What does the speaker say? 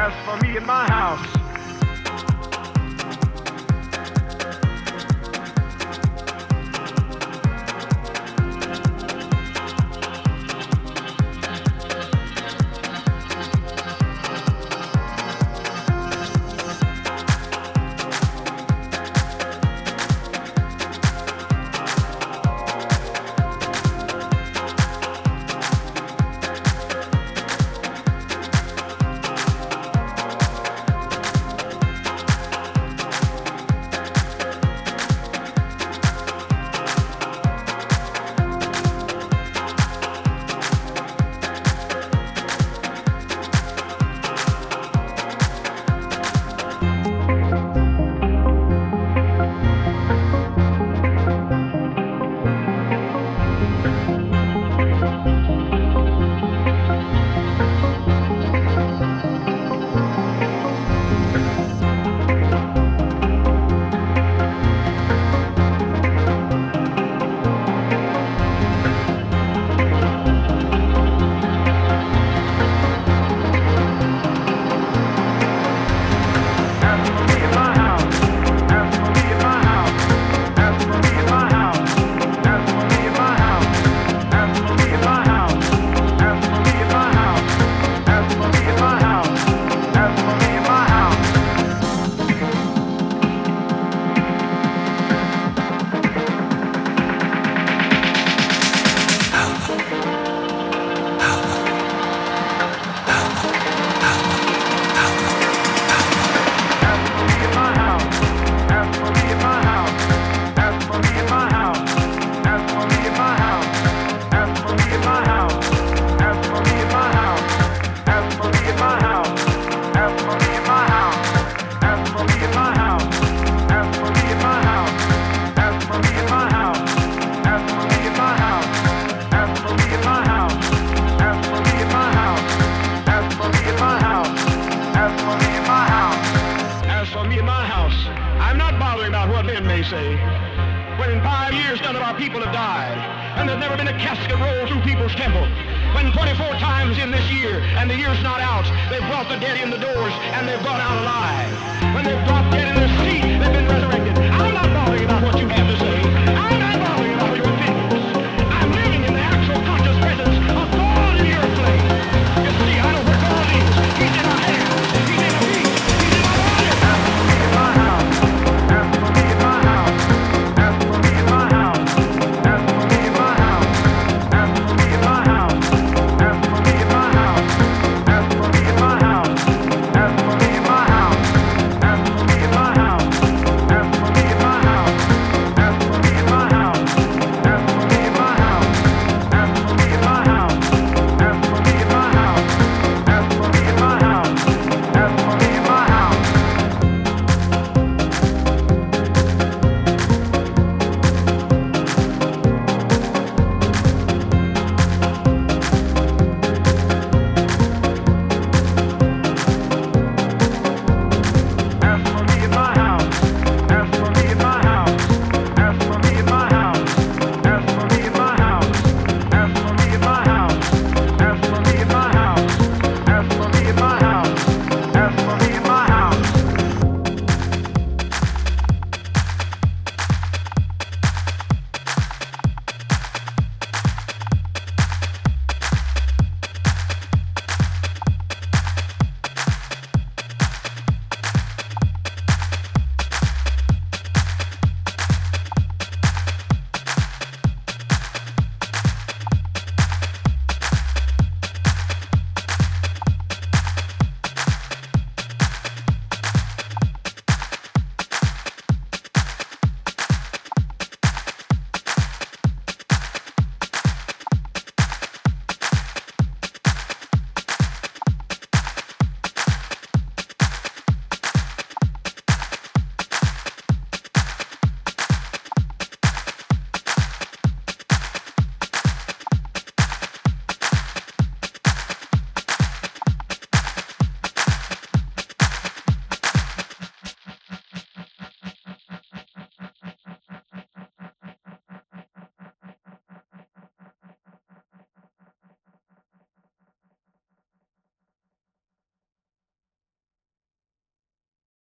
As for me and my house, May say, when in five years none of our people have died, and there's never been a casket rolled through people's temple, when 24 times in this year, and the year's not out, they've brought the dead in the doors, and they've gone out alive. When they've brought dead in their seat, they've been resurrected.